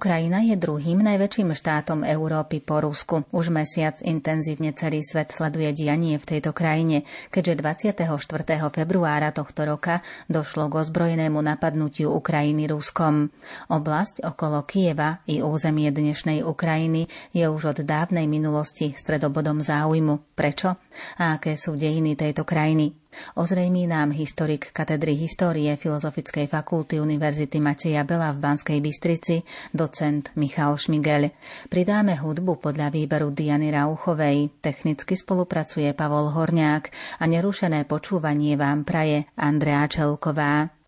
Ukrajina je druhým najväčším štátom Európy po Rusku. Už mesiac intenzívne celý svet sleduje dianie v tejto krajine, keďže 24. februára tohto roka došlo k ozbrojenému napadnutiu Ukrajiny Ruskom. Oblasť okolo Kieva i územie dnešnej Ukrajiny je už od dávnej minulosti stredobodom záujmu. Prečo? A aké sú dejiny tejto krajiny? Ozrejmí nám historik katedry histórie Filozofickej fakulty Univerzity Mateja Bela v Banskej Bystrici, docent Michal Šmigel. Pridáme hudbu podľa výberu Diany Rauchovej, technicky spolupracuje Pavol Horniák a nerušené počúvanie vám praje Andrea Čelková.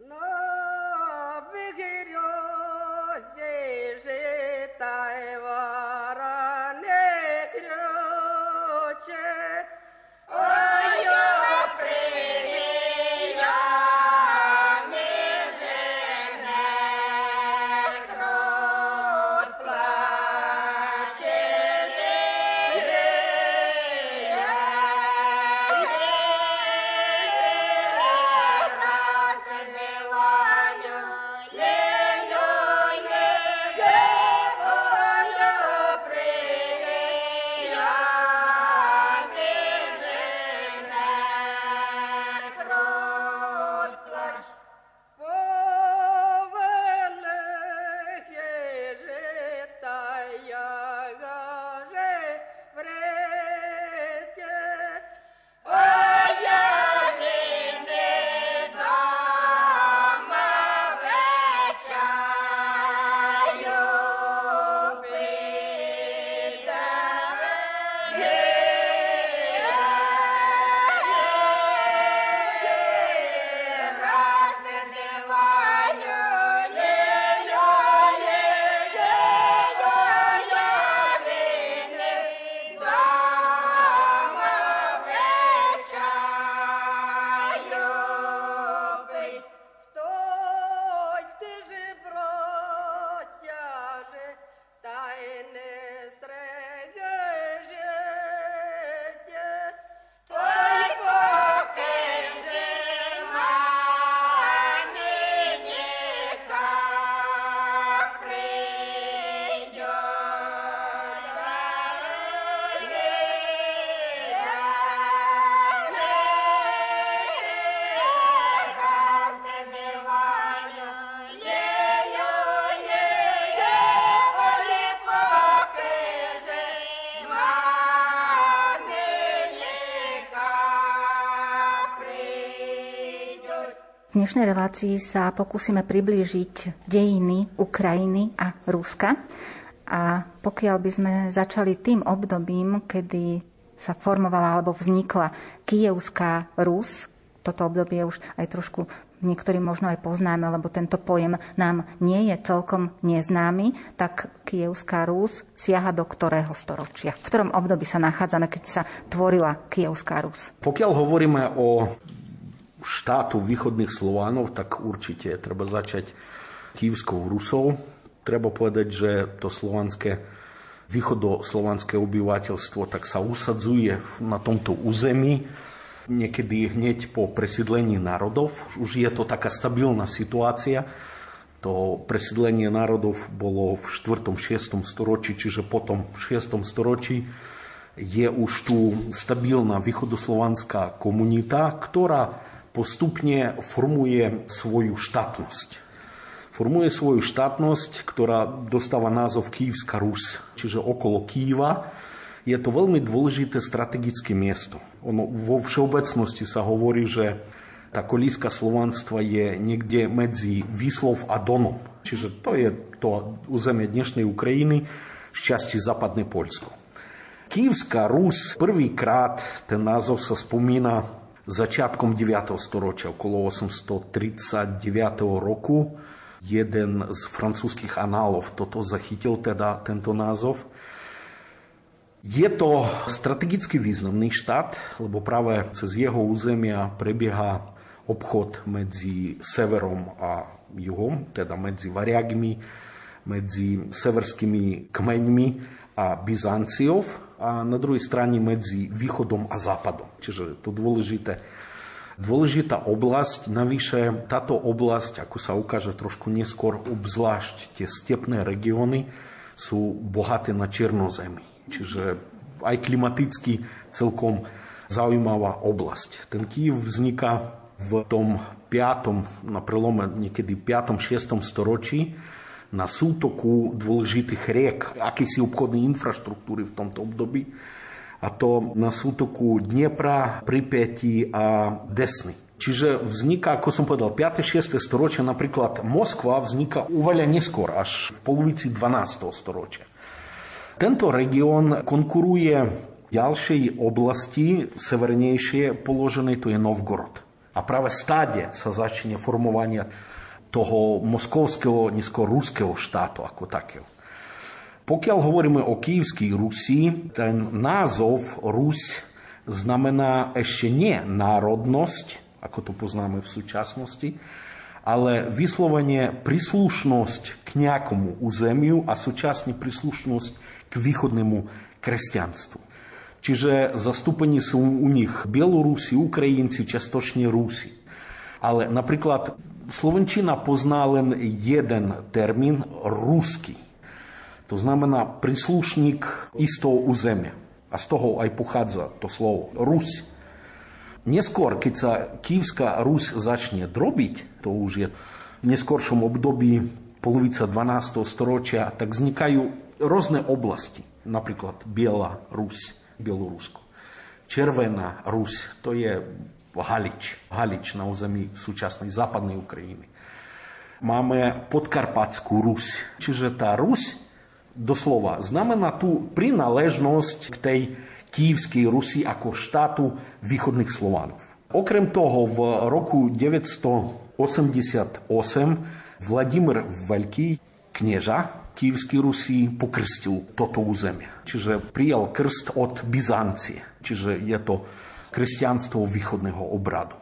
Dnešnej relácii sa pokúsime priblížiť dejiny Ukrajiny a Ruska. A pokiaľ by sme začali tým obdobím, kedy sa formovala alebo vznikla Kijevská Rus, toto obdobie už aj trošku niektorí možno aj poznáme, lebo tento pojem nám nie je celkom neznámy, tak Kijevská Rus siaha do ktorého storočia? V ktorom období sa nachádzame, keď sa tvorila Kijevská Rus? Pokiaľ hovoríme o štátu východných Slovánov, tak určite treba začať Kývskou Rusou. Treba povedať, že to slovanské východoslovanské obyvateľstvo tak sa usadzuje na tomto území niekedy hneď po presídlení národov. Už je to taká stabilná situácia. To presídlenie národov bolo v 4. 6. storočí, čiže potom v 6. storočí je už tu stabilná východoslovanská komunita, ktorá postupne formuje svoju štátnosť. Formuje svoju štátnosť, ktorá dostáva názov Kývska Rus, čiže okolo Kýva. Je to veľmi dôležité strategické miesto. Ono, vo všeobecnosti sa hovorí, že tá kolíska slovanstva je niekde medzi Výslov a Donom. Čiže to je to územie dnešnej Ukrajiny, z časti západné Poľsko. Kývska Rus, prvýkrát ten názov sa spomína začiatkom 9. storočia, okolo 839 roku, jeden z francúzských análov toto zachytil, teda tento názov. Je to strategicky významný štát, lebo práve cez jeho územia prebieha obchod medzi severom a juhom, teda medzi Variagmi, medzi severskými kmeňmi a Byzanciov a na druhej strane medzi východom a západom. Čiže to dôležité dôležitá oblasť. Navyše táto oblasť, ako sa ukáže trošku neskôr, obzvlášť tie stepné regióny, sú bohaté na černozemi. Čiže aj klimaticky celkom zaujímavá oblasť. Ten Kiev vzniká v tom 5. na prelome niekedy 5. 6. storočí na sútoku dôležitých riek, akýsi obchodnej infraštruktúry v tomto období a to na sútoku Dnepra, Pripeti a Desny. Čiže vzniká, ako som povedal, 5. 6. storočia, napríklad Moskva vzniká uvaľa neskôr, až v polovici 12. storočia. Tento región konkuruje ďalšej oblasti, severnejšie položenej, to je Novgorod. A práve stáde sa začne formovanie toho moskovského, neskôr ruského štátu ako takého. Pokiaľ hovoríme o Kývskej Rusi, ten názov Rus znamená ešte nie národnosť, ako to poznáme v súčasnosti, ale vyslovene príslušnosť k nejakomu územiu a súčasne príslušnosť k východnému kresťanstvu. Čiže zastúpení sú u nich Bielorusi, Ukrajinci, častočne Rusi. Ale napríklad Slovenčina pozná len jeden termín rusky. To znamená príslušník istého územia. A z toho aj pochádza to slovo Rus. Neskôr, keď sa Kývska Rus začne drobiť, to už je v neskôršom období polovica 12. storočia, tak vznikajú rôzne oblasti. Napríklad Biela Rus, Bielorusko. Červená Rus, to je Halič. Halič na území súčasnej západnej Ukrajiny. Máme podkarpatskú Rus, čiže tá Rus doslova znamená tu prináležnosť k tej kývskej Rusi ako štátu východných Slovanov. Okrem toho v roku 988 Vladimír Veľký, knieža Kývskej Rusi, pokrstil toto územie. Čiže prijal krst od Byzancie. Čiže je to kresťanstvo východného obradu.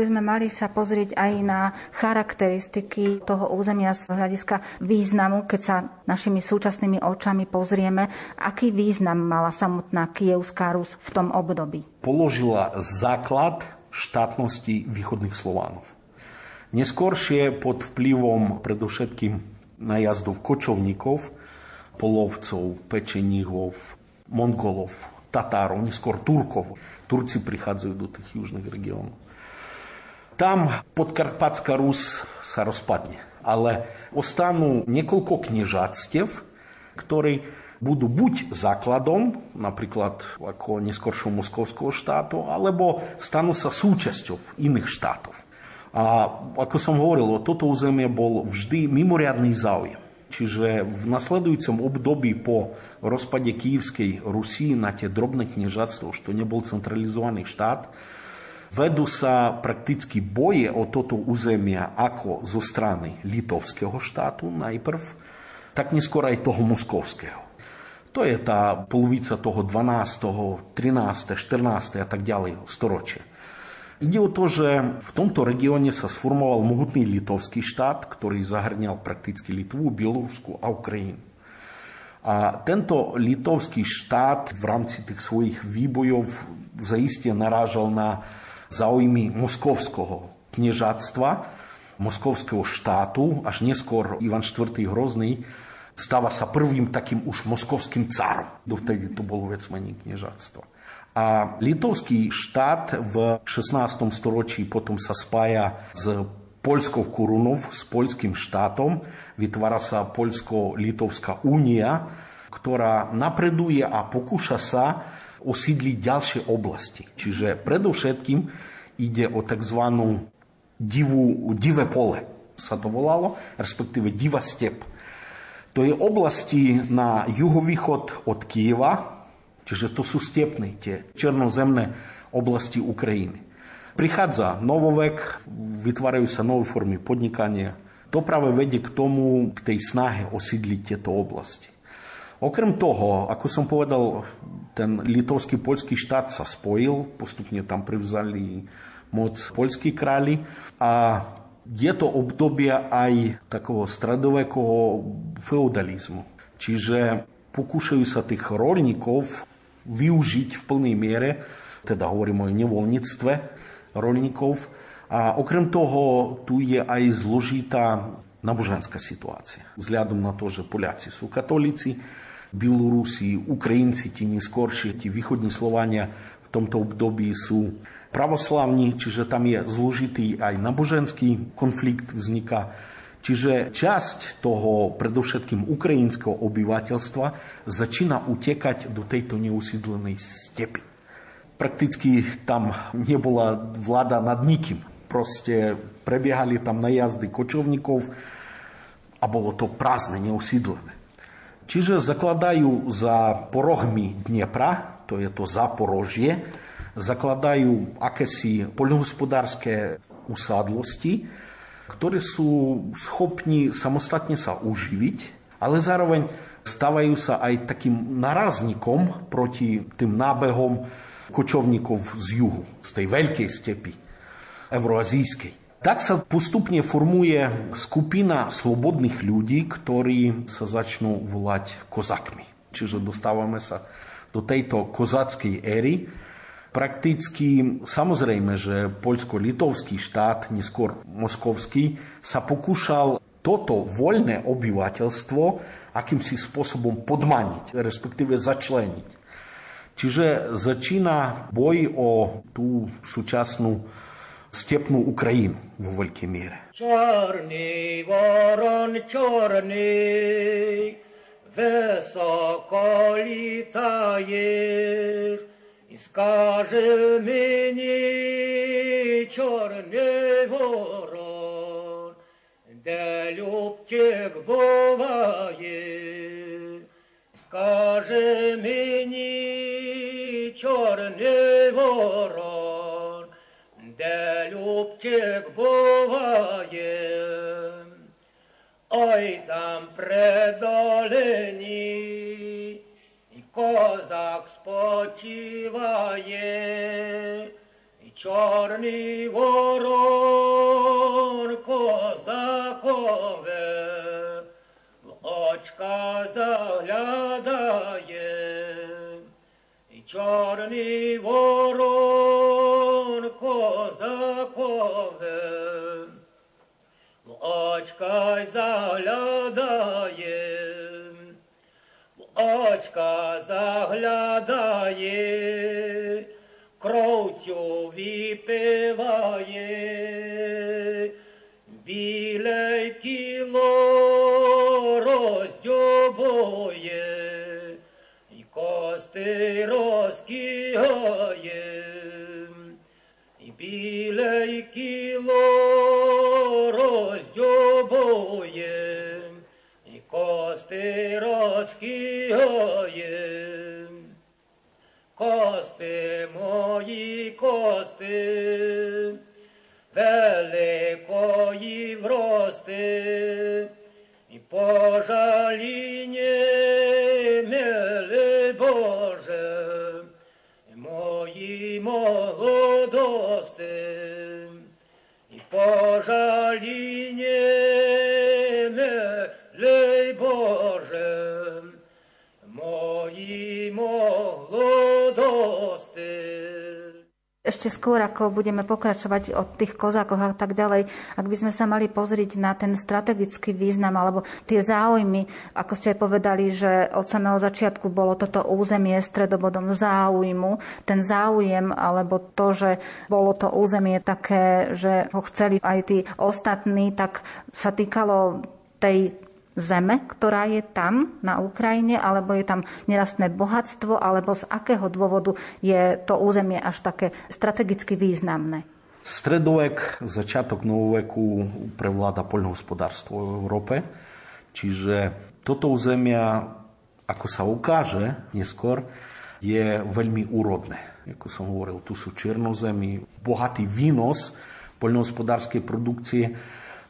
By sme mali sa pozrieť aj na charakteristiky toho územia z hľadiska významu, keď sa našimi súčasnými očami pozrieme, aký význam mala samotná Kievská Rus v tom období? Položila základ štátnosti východných Slovánov. Neskôršie pod vplyvom predovšetkým najazdov kočovníkov, polovcov, pečeníhov, Mongolov, Tatárov, neskôr Turkov. Turci prichádzajú do tých južných regiónov tam podkarpatská Rus sa rozpadne. Ale ostanú niekoľko kniežatstiev, ktoré budú buď základom, napríklad ako neskoršou moskovského štátu, alebo stanú sa súčasťou iných štátov. A ako som hovoril, toto územie bol vždy mimoriadný záujem. Čiže v nasledujúcom období po rozpade Kývskej Rusí na tie drobné kniežatstvo, to nebol centralizovaný štát, Aj toho moskovského. To je tá polovica toho 12., 13., 14. a tak ďalej storočia. Ide o to, že v tomto regióne sa sformoval mohutný litovský štát, ktorý zahrňal prakticky Litvu, Bielorusku a Ukrajinu. A tento litovský štát v rámci tých svojich výbojov zaiste narážal na záujmy moskovského kniežatstva, moskovského štátu, až neskôr Ivan IV. Hrozný stáva sa prvým takým už moskovským cárom. Dovtedy to bolo vec menej kniežatstva. A litovský štát v 16. storočí potom sa spája s Poľskou korunou, s poľským štátom. Vytvára sa Poľsko-Litovská únia, ktorá napreduje a pokúša sa osídliť ďalšie oblasti. Čiže predovšetkým ide o tzv. Divú, divé pole, sa to volalo, respektíve divá step. To je oblasti na juhovýchod od Kieva, čiže to sú stepné, tie černozemné oblasti Ukrajiny. Prichádza novovek, vytvárajú sa nové formy podnikania. To práve vedie k tomu, k tej snahe osídliť tieto oblasti. Okrem toho, ako som povedal, ten poľský štát sa spojil, postupne tam privzali moc poľskí králi a je to obdobie aj takého stredovekého feudalizmu. Čiže pokúšajú sa tých rolníkov využiť v plnej miere, teda hovorím o nevoľníctve rolníkov. A okrem toho tu je aj zložitá náboženská situácia. Vzhľadom na to, že Poliaci sú katolíci, Bielorusi, Ukrajinci, tí neskôršie, tí východní Slovania v tomto období sú pravoslavní, čiže tam je zložitý aj náboženský konflikt vzniká. Čiže časť toho predovšetkým ukrajinského obyvateľstva začína utekať do tejto neusídlenej stepy. prakticky tam nebola vláda nad nikým. Proste prebiehali tam najazdy kočovníkov a bolo to prázdne, neusídlené. Čiže zakladajú za porohmi Dnepra, to je to Zaporožie, zakladajú akési poľnohospodárske usadlosti, ktoré sú schopní samostatne sa uživiť, ale zároveň stávajú sa aj takým narazníkom proti tým nábehom kočovníkov z juhu, z tej veľkej stepy euroazijskej. Tak sa postupne formuje skupina slobodných ľudí, ktorí sa začnú volať kozakmi. Čiže dostávame sa do tejto kozackej éry. Prakticky samozrejme, že poľsko-litovský štát, neskôr moskovský, sa pokúšal toto voľné obyvateľstvo akýmsi spôsobom podmaniť, respektíve začleniť. Čiže začína boj o tú súčasnú Ukrajinu vo veľkej miere. Čorný voron, čorný, высоко летаешь, и скажи мне, черный ворон, да любчик бывает, скажи мне, черный ще буває, ой там предолені, і козак спочиває, і чорний ворон козакове в очка заглядає, і чорний ворон. Богем, в очка й заглядаєм, в очка заглядає, кровцю випиває, біле кіло роздьобує, й кости розкігає біле кіло роздьобує, і кости розкигає. Кости мої кости, великої врости, і пожаління, пожаление. Ešte skôr, ako budeme pokračovať o tých kozákoch a tak ďalej, ak by sme sa mali pozrieť na ten strategický význam alebo tie záujmy, ako ste aj povedali, že od samého začiatku bolo toto územie stredobodom záujmu, ten záujem alebo to, že bolo to územie také, že ho chceli aj tí ostatní, tak sa týkalo tej zeme, ktorá je tam na Ukrajine, alebo je tam nerastné bohatstvo, alebo z akého dôvodu je to územie až také strategicky významné? Stredovek, začiatok novoveku prevláda poľnohospodárstvo v Európe, čiže toto územia, ako sa ukáže neskôr, je veľmi úrodné. Ako som hovoril, tu sú černozemy, bohatý výnos poľnohospodárskej produkcie,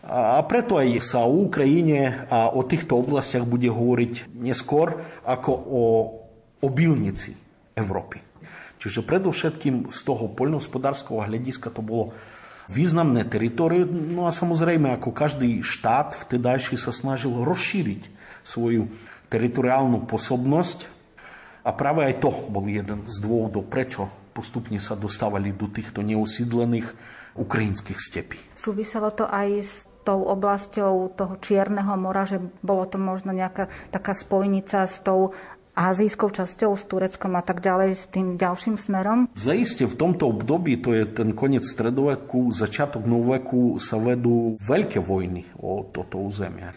a preto aj sa o Ukrajine a o týchto oblastiach bude hovoriť neskôr ako o obilnici Európy. Čiže predovšetkým z toho poľnohospodárskeho hľadiska to bolo významné teritorium, no a samozrejme ako každý štát vtedajší sa snažil rozšíriť svoju teritoriálnu pôsobnosť a práve aj to bol jeden z dôvodov, prečo postupne sa dostávali do týchto neusídlených ukrajinských stepí. Súviselo to aj s tou oblasťou toho Čierneho mora, že bolo to možno nejaká taká spojnica s tou azijskou časťou, s Tureckom a tak ďalej, s tým ďalším smerom? Zaiste v tomto období, to je ten koniec stredoveku, začiatok novoveku, sa vedú veľké vojny o toto územie.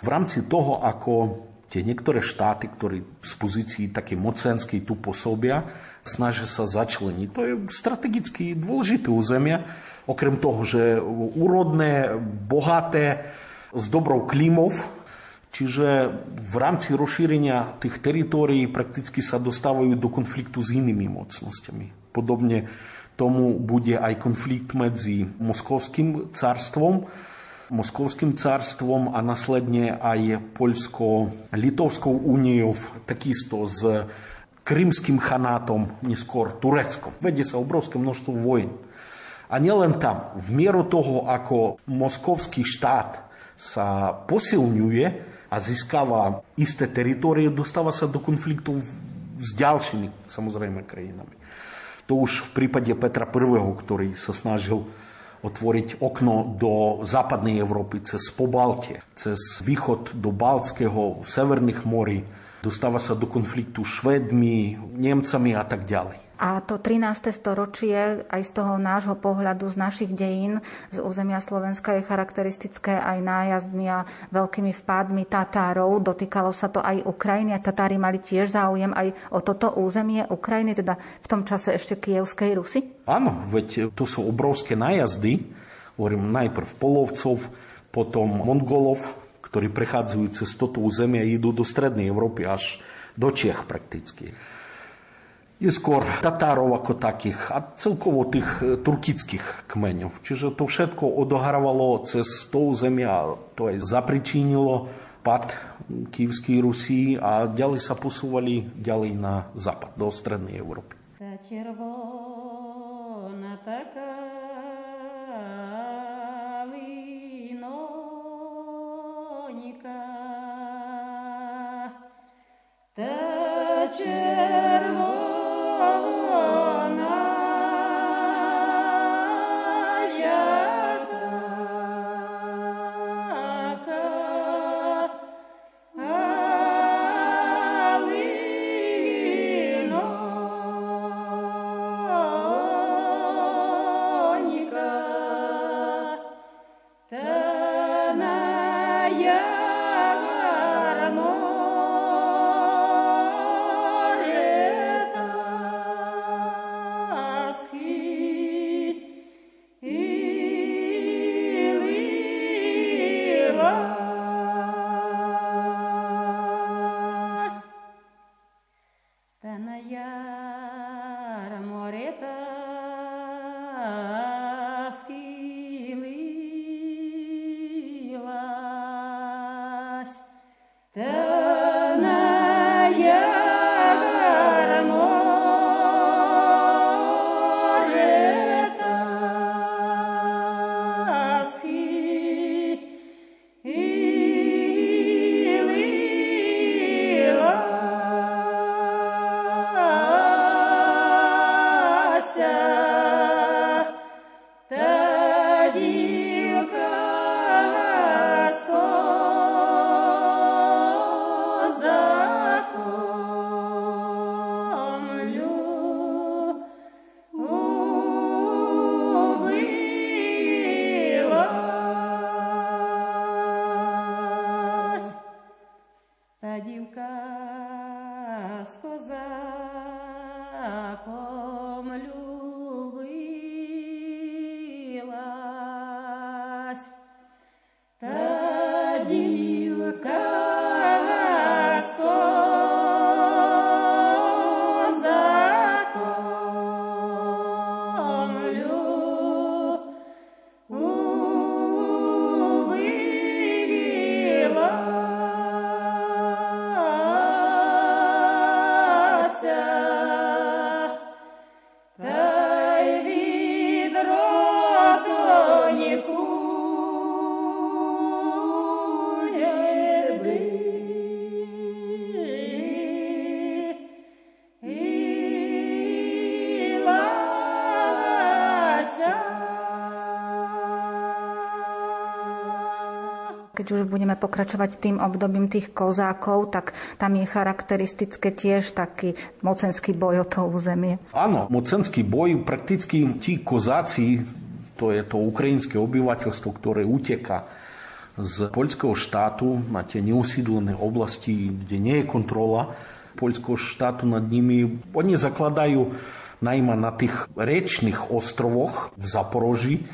V rámci toho, ako tie niektoré štáty, ktorí z pozícií také mocenskej tu pôsobia, snažia sa začleniť. To je strategicky dôležité územia, okrem toho, že úrodné, bohaté, s dobrou klímou, čiže v rámci rozšírenia tých teritórií prakticky sa dostávajú do konfliktu s inými mocnosťami. Podobne tomu bude aj konflikt medzi Moskovským carstvom, Moskovským carstvom a následne aj Poľsko-Litovskou úniou, takisto s Krymským chanátom, neskôr Tureckom. Vedie sa obrovské množstvo vojen. A nielen tam, v mieru toho, ako moskovský štát sa posilňuje a získava isté teritórie, dostáva sa do konfliktov s ďalšími, samozrejme, krajinami. To už v prípade Petra I, ktorý sa snažil otvoriť okno do západnej Európy cez Pobaltie, cez východ do Baltského, Severných morí, dostáva sa do konfliktu Švedmi, Nemcami a tak ďalej. A to 13. storočie aj z toho nášho pohľadu, z našich dejín, z územia Slovenska je charakteristické aj nájazdmi a veľkými vpádmi Tatárov. Dotýkalo sa to aj Ukrajiny a Tatári mali tiež záujem aj o toto územie Ukrajiny, teda v tom čase ešte Kievskej Rusy? Áno, veď to sú obrovské nájazdy. Hovorím najprv Polovcov, potom Mongolov, ktorí prechádzajú cez toto územie a idú do strednej Európy až do Čech prakticky. Je skôr Tatárov ako takých a celkovo tých e, turkických kmeňov. Čiže to všetko odohrávalo cez to územie a to aj zapričinilo pad Kývskej Rusí a ďalej sa posúvali ďalej na západ, do strednej Európy. červona taká Тече keď už budeme pokračovať tým obdobím tých kozákov, tak tam je charakteristické tiež taký mocenský boj o to územie. Áno, mocenský boj, prakticky tí kozáci, to je to ukrajinské obyvateľstvo, ktoré uteka z poľského štátu na tie neusídlené oblasti, kde nie je kontrola poľského štátu nad nimi. Oni zakladajú najmä na tých rečných ostrovoch v Zaporoži,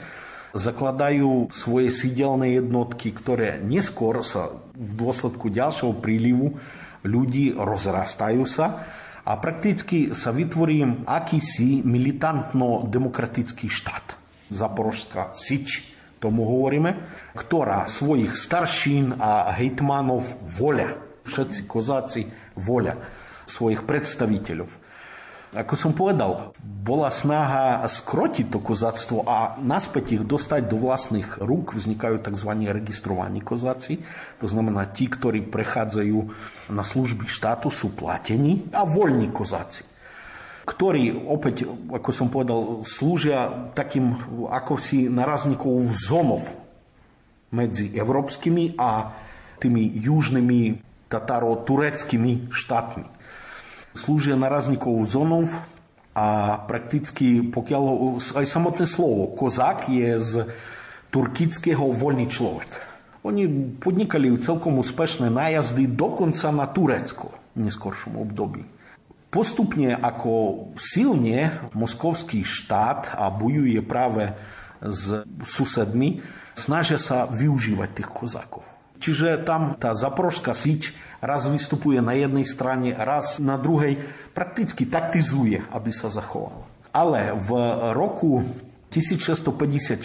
zakladajú svoje sídelné jednotky, ktoré neskôr sa v dôsledku ďalšieho prílivu ľudí rozrastajú sa a prakticky sa vytvorí akýsi militantno-demokratický štát. Zaporožská Sič, tomu hovoríme, ktorá svojich staršín a hejtmanov voľa, všetci kozáci voľa svojich predstaviteľov. Ako som povedal, bola snaha skrotiť to kozáctvo a naspäť ich dostať do vlastných rúk. Vznikajú tzv. registrovaní kozáci. To znamená, tí, ktorí prechádzajú na služby štátu, sú platení a voľní kozáci ktorí opäť, ako som povedal, slúžia takým ako si narazníkov zónov medzi európskymi a tými južnými tataro-tureckými štátmi slúžia narazníkovou zónou a prakticky, pokiaľ aj samotné slovo kozák je z turkického voľný človek. Oni podnikali celkom úspešné nájazdy dokonca na Turecko v neskoršom období. Postupne ako silne moskovský štát a bojuje práve s susedmi, snažia sa využívať tých kozákov. Čiže tam tá zaporožská síť raz vystupuje na jednej strane, raz na druhej, prakticky taktizuje, aby sa zachovala. Ale v roku 1654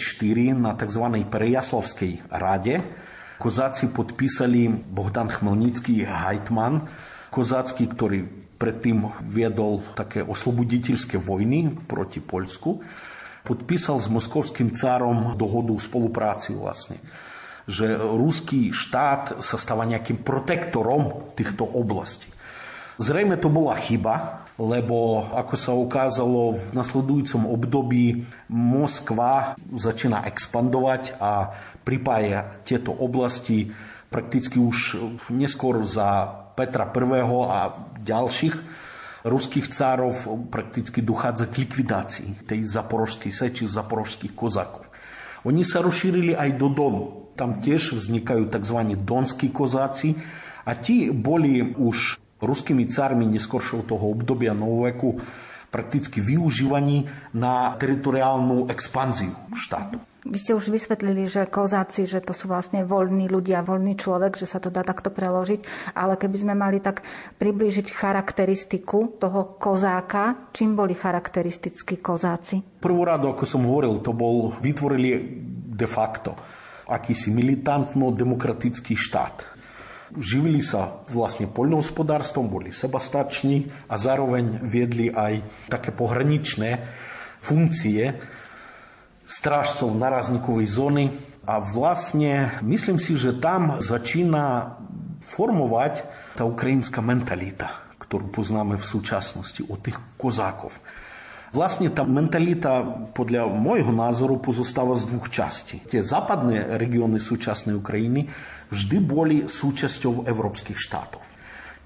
na tzv. Perejaslovskej rade kozáci podpísali Bohdan Chmelnický Hajtman, kozácky, ktorý predtým viedol také osloboditeľské vojny proti Poľsku, podpísal s moskovským cárom dohodu spolupráci vlastne že ruský štát sa stáva nejakým protektorom týchto oblastí. Zrejme to bola chyba, lebo ako sa ukázalo v nasledujúcom období Moskva začína expandovať a pripája tieto oblasti prakticky už neskôr za Petra I. a ďalších ruských cárov prakticky dochádza k likvidácii tej zaporožskej seči, zaporožských kozakov. Oni sa rozšírili aj do Donu. Tam tiež vznikajú tzv. donskí kozáci a ti boli už ruskými cármi neskoršou toho obdobia novoveku prakticky využívaní na teritoriálnu expanziu štátu. Vy ste už vysvetlili, že kozáci, že to sú vlastne voľní ľudia, voľný človek, že sa to dá takto preložiť, ale keby sme mali tak priblížiť charakteristiku toho kozáka, čím boli charakteristickí kozáci? Prvú radu, ako som hovoril, to bol, vytvorili de facto akýsi militantno-demokratický štát. Živili sa vlastne poľnohospodárstvom, boli sebastační a zároveň viedli aj také pohraničné funkcie strážcov narazníkovej zóny a vlastne myslím si, že tam začína formovať tá ukrajinská mentalita, ktorú poznáme v súčasnosti od tých kozákov. Vlastne tá mentalita podľa môjho názoru pozostáva z dvoch častí. Tie západné regióny súčasnej Ukrajiny vždy boli súčasťou európskych štátov.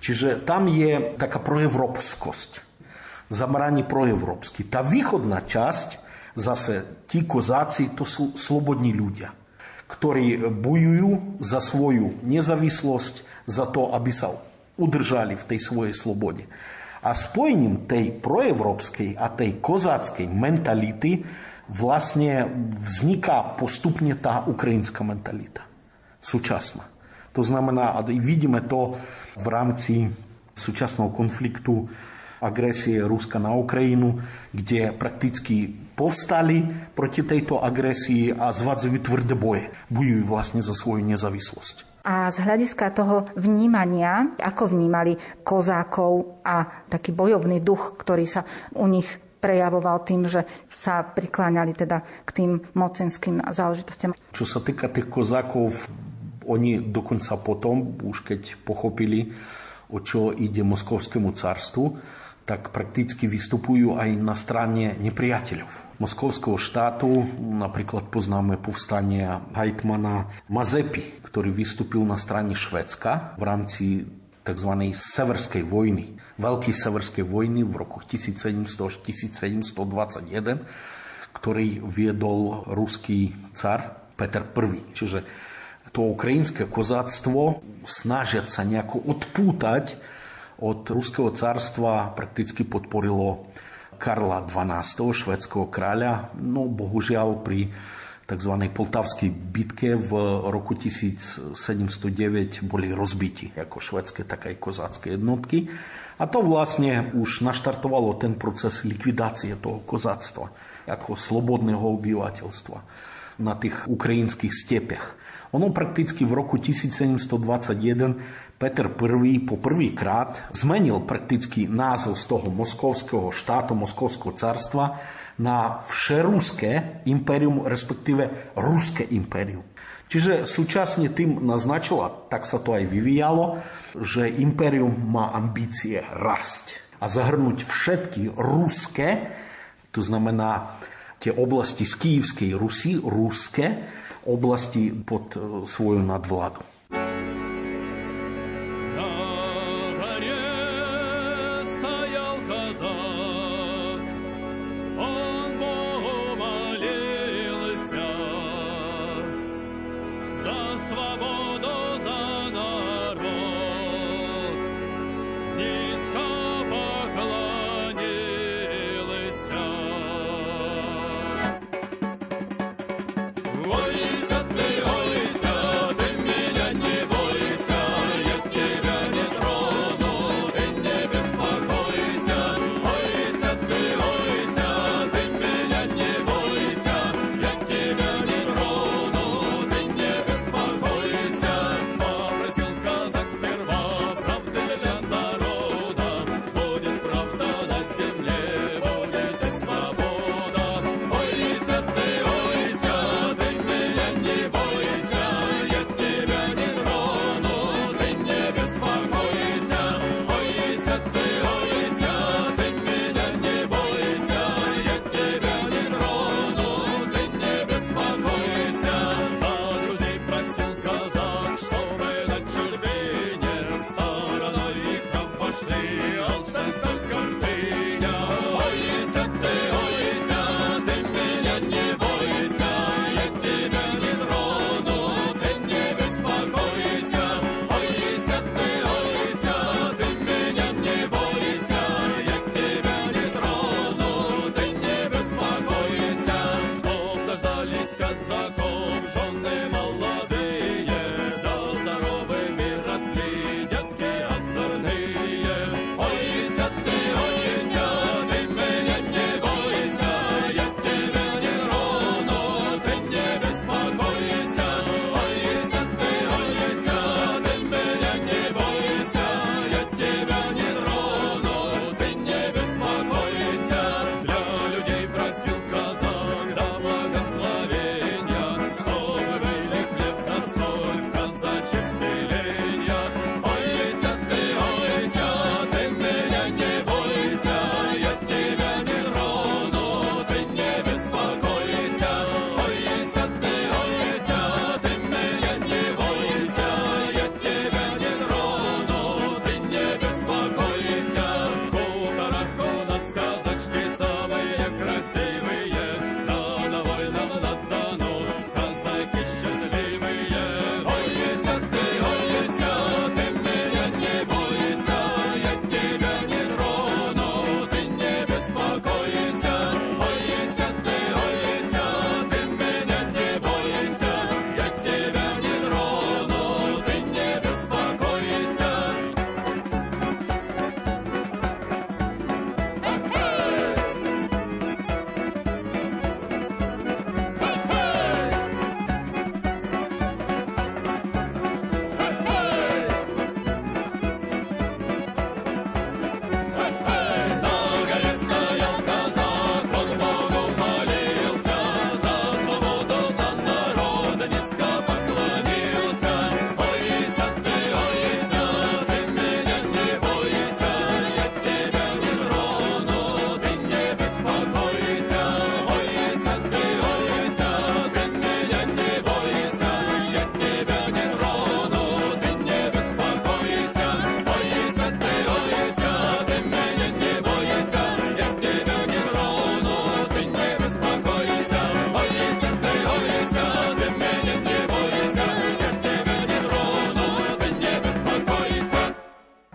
Čiže tam je taká proevropskosť, zameranie proevropsky. Tá východná časť, zase tí kozáci, to sú slobodní ľudia, ktorí bojujú za svoju nezávislosť, za to, aby sa udržali v tej svojej slobode. A spojením tej proevropskej a tej kozáckej mentality vlastne vzniká postupne tá ukrajinská mentalita. Súčasná. To znamená, a vidíme to v rámci súčasného konfliktu agresie Ruska na Ukrajinu, kde prakticky povstali proti tejto agresii a zvádzajú tvrdé boje. Bojujú vlastne za svoju nezávislosť. A z hľadiska toho vnímania, ako vnímali kozákov a taký bojovný duch, ktorý sa u nich prejavoval tým, že sa prikláňali teda k tým mocenským záležitostiam. Čo sa týka tých kozákov, oni dokonca potom, už keď pochopili, o čo ide moskovskému carstvu, tak prakticky vystupujú aj na strane nepriateľov moskovského štátu. Napríklad poznáme povstanie Hajtmana Mazepy, ktorý vystúpil na strane Švedska v rámci tzv. Severskej vojny. Veľkej Severskej vojny v rokoch 1700 1721, ktorý viedol ruský car Peter I. Čiže to ukrajinské kozáctvo snažiať sa nejako odpútať od ruského carstva prakticky podporilo Karla XII, švedského kráľa. No bohužiaľ pri tzv. Poltavskej bitke v roku 1709 boli rozbiti ako švedské, tak aj kozácké jednotky. A to vlastne už naštartovalo ten proces likvidácie toho kozáctva ako slobodného obyvateľstva na tých ukrajinských stepiach. Ono prakticky v roku 1721 Peter I po prvýkrát zmenil prakticky názov z toho moskovského štátu, moskovského carstva na všeruské impérium, respektíve ruské impérium. Čiže súčasne tým naznačila, tak sa to aj vyvíjalo, že impérium má ambície rasť a zahrnúť všetky ruské, to znamená tie oblasti z Kývskej Rusy, ruské oblasti pod svoju nadvládu.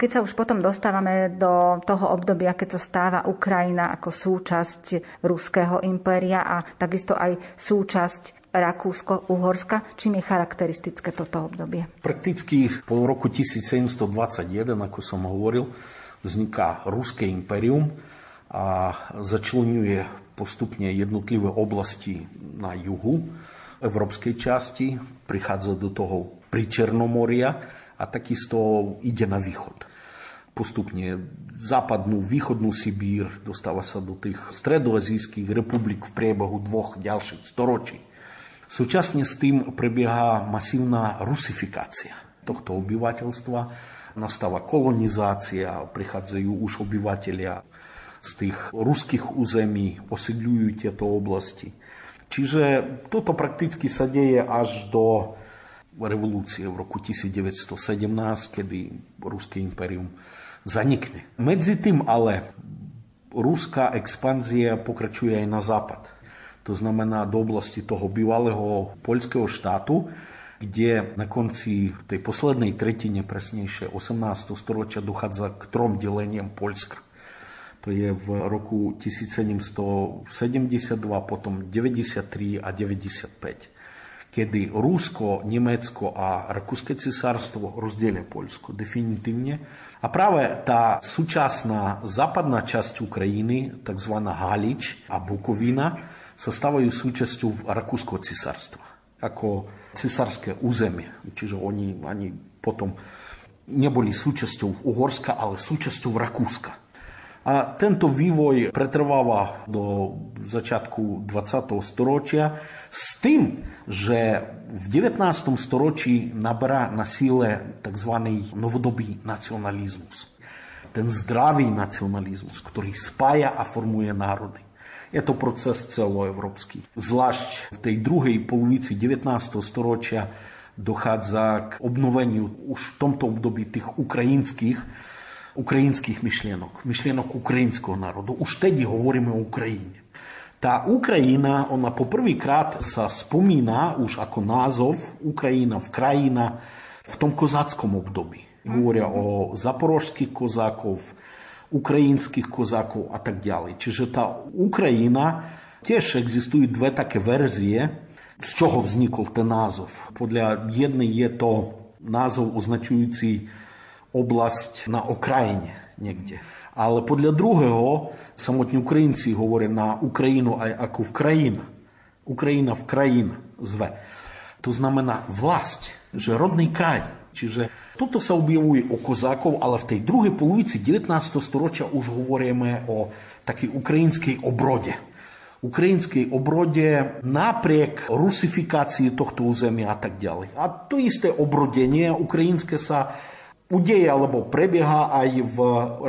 Keď sa už potom dostávame do toho obdobia, keď sa stáva Ukrajina ako súčasť Ruského impéria a takisto aj súčasť Rakúsko-Uhorska, čím je charakteristické toto obdobie? Prakticky po roku 1721, ako som hovoril, vzniká Ruské impérium a začlenuje postupne jednotlivé oblasti na juhu európskej časti, prichádza do toho pri Černomoria a takisto ide na východ. Západnú, východnú Sibír dostáva sa do tých stredoazijských republik v priebehu dvoch ďalších storočí. Súčasne s tým prebieha masívna rusifikácia tohto obyvateľstva, nastáva kolonizácia, prichádzajú už obyvateľia z tých ruských území, osidľujú tieto oblasti. Čiže toto prakticky sa deje až do revolúcie v roku 1917, kedy Ruské impérium zanikne. Medzi tým ale ruská expanzia pokračuje aj na západ. To znamená do oblasti toho bývalého poľského štátu, kde na konci tej poslednej tretine, presnejšie 18. storočia, dochádza k trom deleniam Poľska. To je v roku 1772, potom 93 a 95 kedy Rusko, Nemecko a Rakúske cisárstvo rozdelia Poľsko definitívne. A práve tá súčasná západná časť Ukrajiny, tzv. Halič a Bukovina, sa stávajú súčasťou Rakúskeho cisárstva ako cisárske územie. Čiže oni ani potom neboli súčasťou Uhorska, ale súčasťou Rakúska. A tento vývoj pretrváva do začiatku 20. storočia s tým, že v 19. storočí naberá na síle tzv. novodobý nacionalizmus. Ten zdravý nacionalizmus, ktorý spája a formuje národy. Je to proces celoevropský. Zvlášť v tej druhej polovici 19. storočia dochádza k obnoveniu už v tomto období tých ukrajinských ukrajinských myšlienok, myšlienok ukrajinského národu. Už tedy hovoríme o Ukrajine. Tá Ukrajina, ona poprvýkrát sa spomína už ako názov Ukrajina v krajina v tom kozáckom období. Hovoria o zaporožských kozákov, ukrajinských kozákov a tak ďalej. Čiže tá Ukrajina, tiež existujú dve také verzie, z čoho vznikol ten názov. Podľa jednej je to názov označujúci na okrajine niekde. Ale podľa druhého samotní Ukrajinci hovoria na Ukrajinu aj ako v krajina. Ukrajina v krajina zve. To znamená vlast, že rodný kraj. Čiže toto sa objavuje o kozákov, ale v tej druhej polovici 19. storočia už hovoríme o takej ukrajinskej obrode. Ukrajinskej obrode napriek rusifikácii tohto územia a tak ďalej. A to isté obrodenie ukrajinské sa udeje alebo prebieha aj v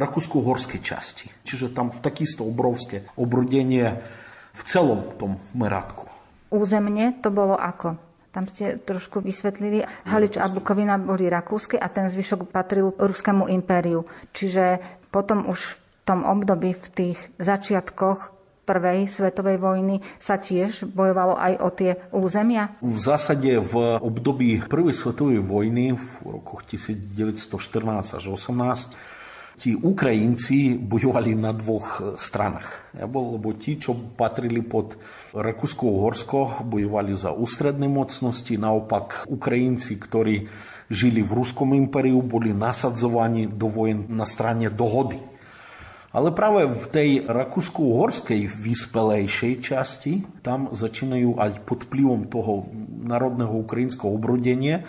Rakúsko-horskej časti. Čiže tam takisto obrovské obrodenie v celom tom meradku. Územne to bolo ako? Tam ste trošku vysvetlili. Halič a Bukovina boli rakúske a ten zvyšok patril Ruskému impériu. Čiže potom už v tom období, v tých začiatkoch prvej svetovej vojny sa tiež bojovalo aj o tie územia? V zásade v období prvej svetovej vojny v rokoch 1914 až 18 tí Ukrajinci bojovali na dvoch stranách. Lebo tí, čo patrili pod Rakúsko-Uhorsko, bojovali za ústredné mocnosti, naopak Ukrajinci, ktorí žili v Ruskom impériu, boli nasadzovaní do vojen na strane dohody. Ale práve v tej rakúsko-uhorskej vyspelejšej časti, tam začínajú aj pod vplyvom toho národného ukrajinského obrodenia,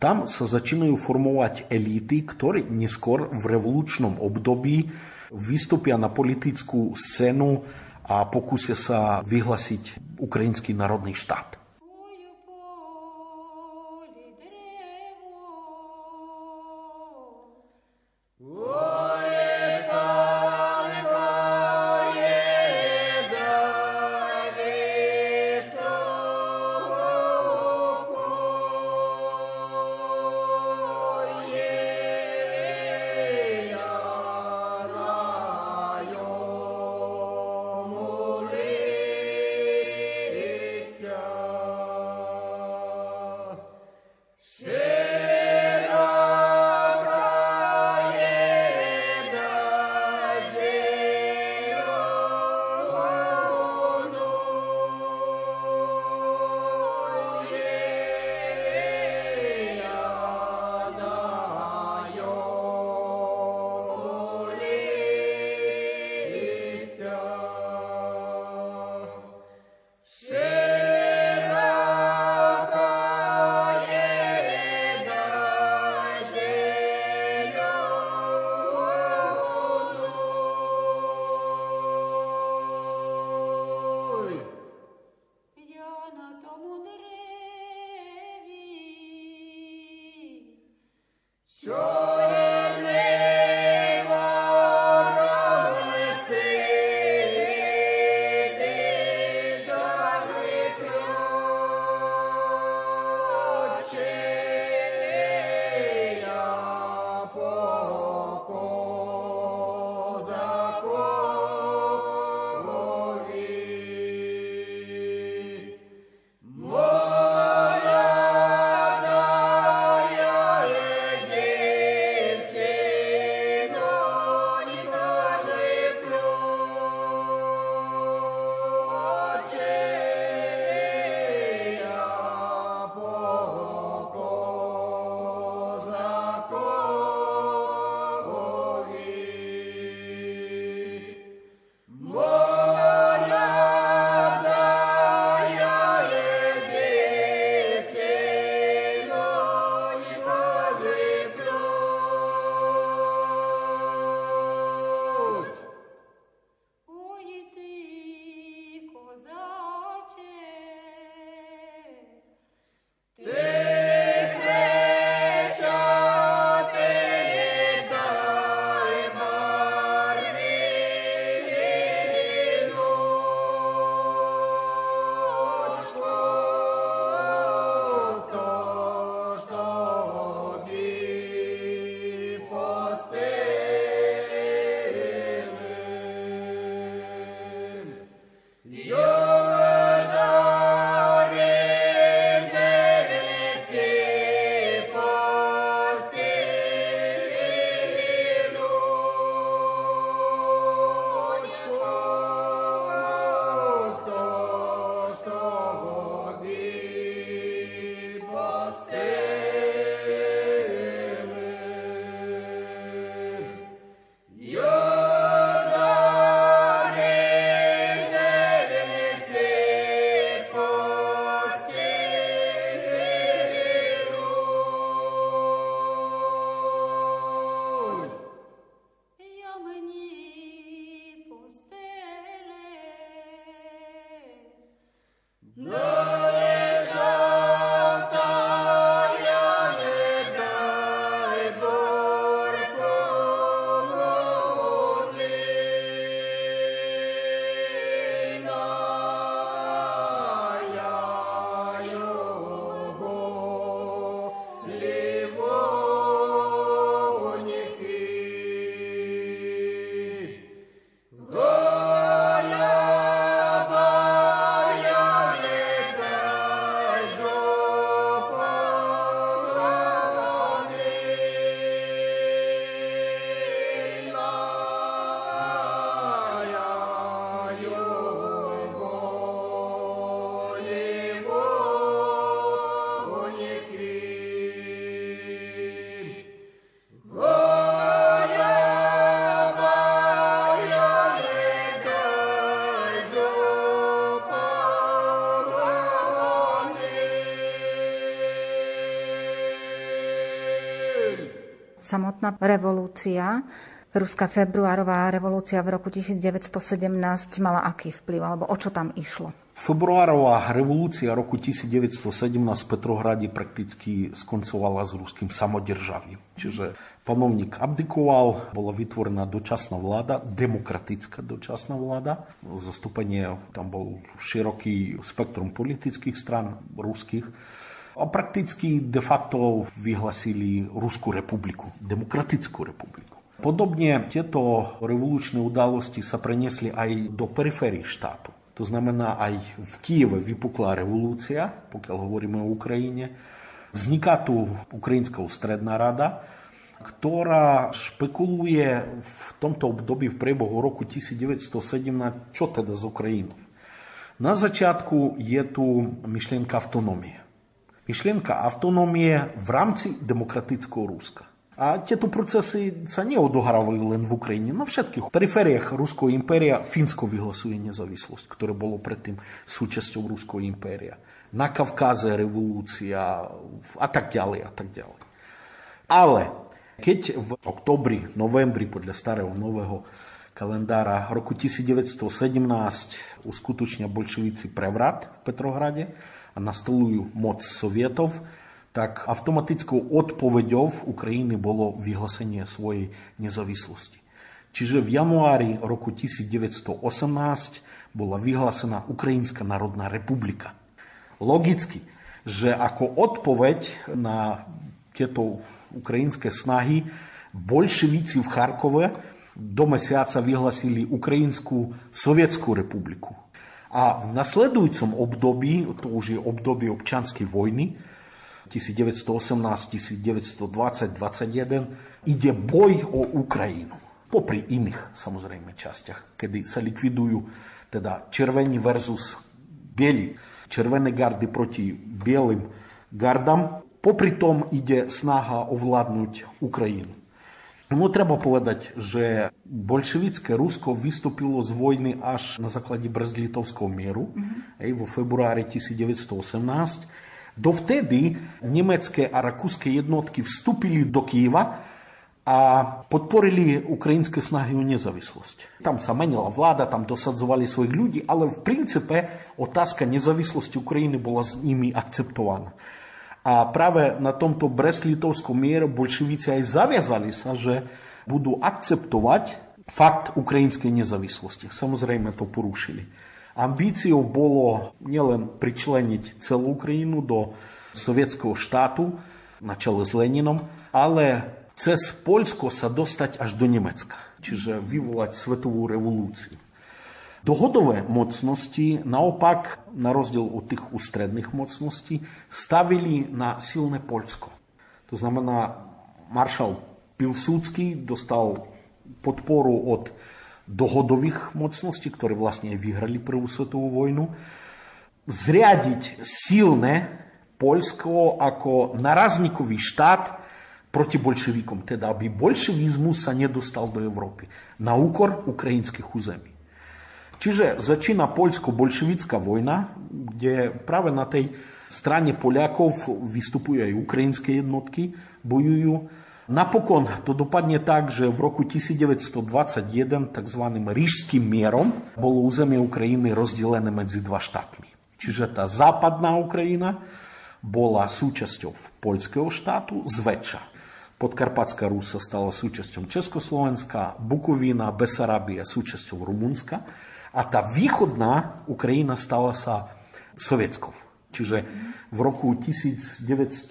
tam sa začínajú formovať elity, ktoré neskôr v revolučnom období vystúpia na politickú scénu a pokúsia sa vyhlasiť ukrajinský národný štát. Samotná revolúcia, ruská februárová revolúcia v roku 1917 mala aký vplyv, alebo o čo tam išlo? Februárová revolúcia roku 1917 v Petrohrade prakticky skoncovala s ruským samodržavím. Čiže panovník abdikoval, bola vytvorená dočasná vláda, demokratická dočasná vláda. Zastúpenie tam bol široký spektrum politických stran ruských a prakticky de facto vyhlasili Ruskú republiku, demokratickú republiku. Podobne tieto revolučné udalosti sa preniesli aj do periférii štátu. To znamená, aj v Kieve vypukla revolúcia, pokiaľ hovoríme o Ukrajine. Vzniká tu Ukrajinská ústredná rada, ktorá špekuluje v tomto období v priebehu roku 1917, čo teda z Ukrajinou. Na začiatku je tu myšlienka autonómie myšlienka autonómie v rámci demokratického Ruska. A tieto procesy sa neodohrávajú len v Ukrajine. Na všetkých perifériách Ruského impéria Fínsko vyhlasuje nezávislosť, ktoré bolo predtým súčasťou Ruského impéria. Na Kavkáze revolúcia a tak ďalej a tak ďalej. Ale keď v oktobri, novembri podľa starého nového kalendára roku 1917 uskutočnia bolševici prevrat v Petrohrade, nastolujú moc Sovietov, tak automatickou odpoveďou Ukrajiny bolo vyhlásenie svojej nezávislosti. Čiže v januári roku 1918 bola vyhlásená Ukrajinská národná republika. Logicky, že ako odpoveď na tieto ukrajinské snahy bolševíci v Charkove do mesiaca vyhlasili Ukrajinskú sovietskú republiku. A v nasledujúcom období, to už je obdobie občanskej vojny, 1918, 1920, 21, ide boj o Ukrajinu. Popri iných, samozrejme, častiach, kedy sa likvidujú teda červení versus bieli, červené gardy proti bielým gardám. Popri tom ide snaha ovládnuť Ukrajinu. No treba povedať, že bolševické Rusko vystúpilo z vojny až na základe Brezlitovského mieru mm-hmm. aj vo februári 1918. Dovtedy nemecké a rakúske jednotky vstúpili do Kieva a podporili ukrajinské snahy o nezávislosť. Tam sa menila vláda, tam dosadzovali svojich ľudí, ale v princípe otázka nezávislosti Ukrajiny bola s nimi akceptovaná. A práve na tomto Brest-Litovskom miere bolševici aj zaviazali sa, že budú akceptovať fakt ukrajinskej nezávislosti. Samozrejme to porušili. Ambíciou bolo nielen pričleniť celú Ukrajinu do sovietského štátu na čele s Leninom, ale cez Poľsko sa dostať až do Nemecka, čiže vyvolať svetovú revolúciu. Dohodové mocnosti naopak, na rozdiel od tých ústredných mocností, stavili na silné Poľsko. To znamená, maršal Pilsúcky dostal podporu od dohodových mocností, ktoré vlastne vyhrali prvú svetovú vojnu, zriadiť silné Poľsko ako narazníkový štát proti bolševikom, teda aby bolševizmus sa nedostal do Európy na úkor ukrajinských území. Čiže začína poľsko-bolševická vojna, kde práve na tej strane Poliakov vystupujú aj ukrajinské jednotky, bojujú. Napokon to dopadne tak, že v roku 1921 tzv. rížským mierom bolo územie Ukrajiny rozdelené medzi dva štátmi. Čiže tá západná Ukrajina bola súčasťou poľského štátu zväčša. Podkarpatská Rus sa stala súčasťou Československa, Bukovina, Besarabia súčasťou Rumunska a tá východná Ukrajina stala sa sovietskou. Čiže v roku 1922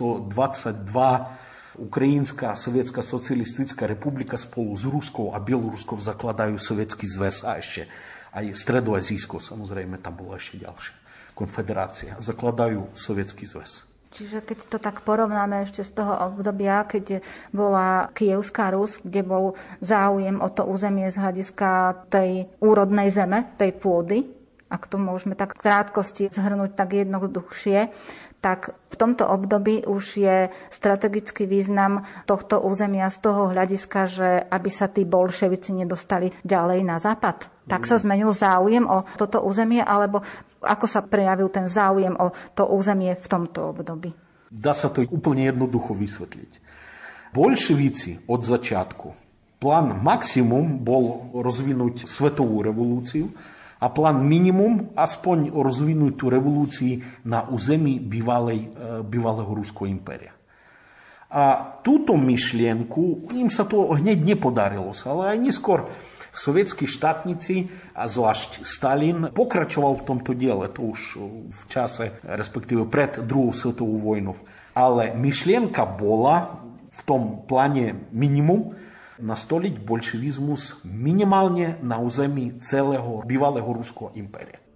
Ukrajinská sovietská socialistická republika spolu s Ruskou a Bieloruskou zakladajú sovietský zväz a ešte aj Stredoazijsko, samozrejme tam bola ešte ďalšia konfederácia. Zakladajú sovietský zväz. Čiže keď to tak porovnáme ešte z toho obdobia, keď bola Kievská Rus, kde bol záujem o to územie z hľadiska tej úrodnej zeme, tej pôdy, ak to môžeme tak v krátkosti zhrnúť tak jednoduchšie, tak v tomto období už je strategický význam tohto územia z toho hľadiska, že aby sa tí bolševici nedostali ďalej na západ. Tak sa zmenil záujem o toto územie, alebo ako sa prejavil ten záujem o to územie v tomto období? Dá sa to úplne jednoducho vysvetliť. Bolševici od začiatku plán maximum bol rozvinúť svetovú revolúciu, a plán minimum aspoň rozvinúť tú revolúcii na území bývalej, e, bývalého Ruského impéria. A túto myšlienku, im sa to hneď nepodarilo ale aj neskôr sovietskí štátnici a zvlášť Stalin pokračoval v tomto diele, to už v čase, respektíve pred druhou svetovou vojnou. Ale myšlienka bola v tom pláne minimum, nastoliť bolševizmus minimálne na území celého bývalého Ruského impéria.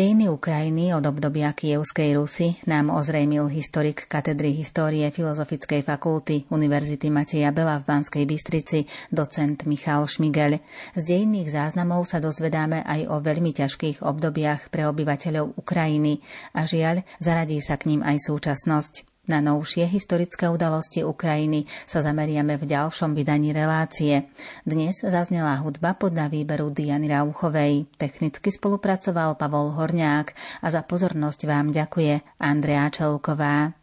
Dejiny Ukrajiny od obdobia Kievskej Rusy nám ozrejmil historik katedry histórie Filozofickej fakulty Univerzity Mateja Bela v Banskej Bystrici, docent Michal Šmigel. Z dejinných záznamov sa dozvedáme aj o veľmi ťažkých obdobiach pre obyvateľov Ukrajiny a žiaľ, zaradí sa k ním aj súčasnosť. Na novšie historické udalosti Ukrajiny sa zameriame v ďalšom vydaní relácie. Dnes zaznela hudba podľa výberu Diany Rauchovej. Technicky spolupracoval Pavol Horňák a za pozornosť vám ďakuje Andrea Čelková.